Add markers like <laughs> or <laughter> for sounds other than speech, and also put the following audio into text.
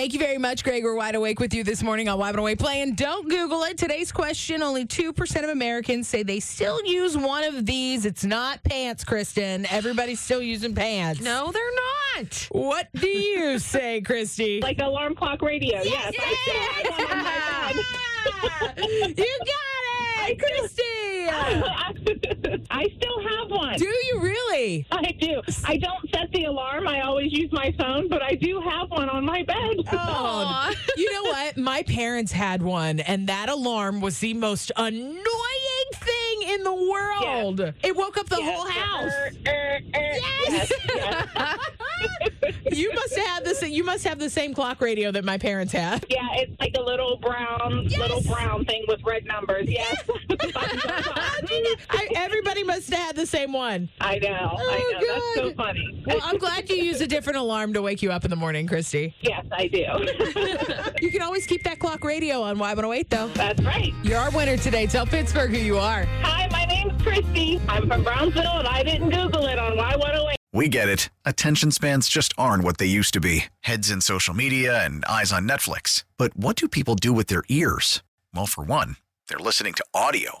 Thank you very much, Greg. We're wide awake with you this morning on Wide Awake playing. Don't Google it. Today's question only 2% of Americans say they still use one of these. It's not pants, Kristen. Everybody's still using pants. No, they're not. What do you <laughs> say, Christy? Like alarm clock radio. Yes, I still have one on my bed. you got it, <laughs> I still have one. Do you really? I do. I don't set the alarm. I always use my phone, but I do have one on my bed. <laughs> Oh, you know what? My parents had one, and that alarm was the most annoying thing in the world. It woke up the Yes. whole house. Er, er, er. Yes. yes. You must have the sa- you must have the same clock radio that my parents had. Yeah, it's like a little brown, little brown thing with red numbers. Yes. <laughs> I, everybody must have had the same one. I know. I Oh, know. That's so good. funny. Well, I'm glad you use a different alarm to wake you up in the morning, Christy. yes, I do. <laughs> You can always keep that clock radio on Y108, though. That's right. You're our winner today. Tell Pittsburgh who you are. Hi, my name's Christy. I'm from Brownsville, and I didn't Google it on Y108. We get it. Attention spans just aren't what they used to be heads in social media and eyes on Netflix. But what do people do with their ears? Well, for one, they're listening to audio.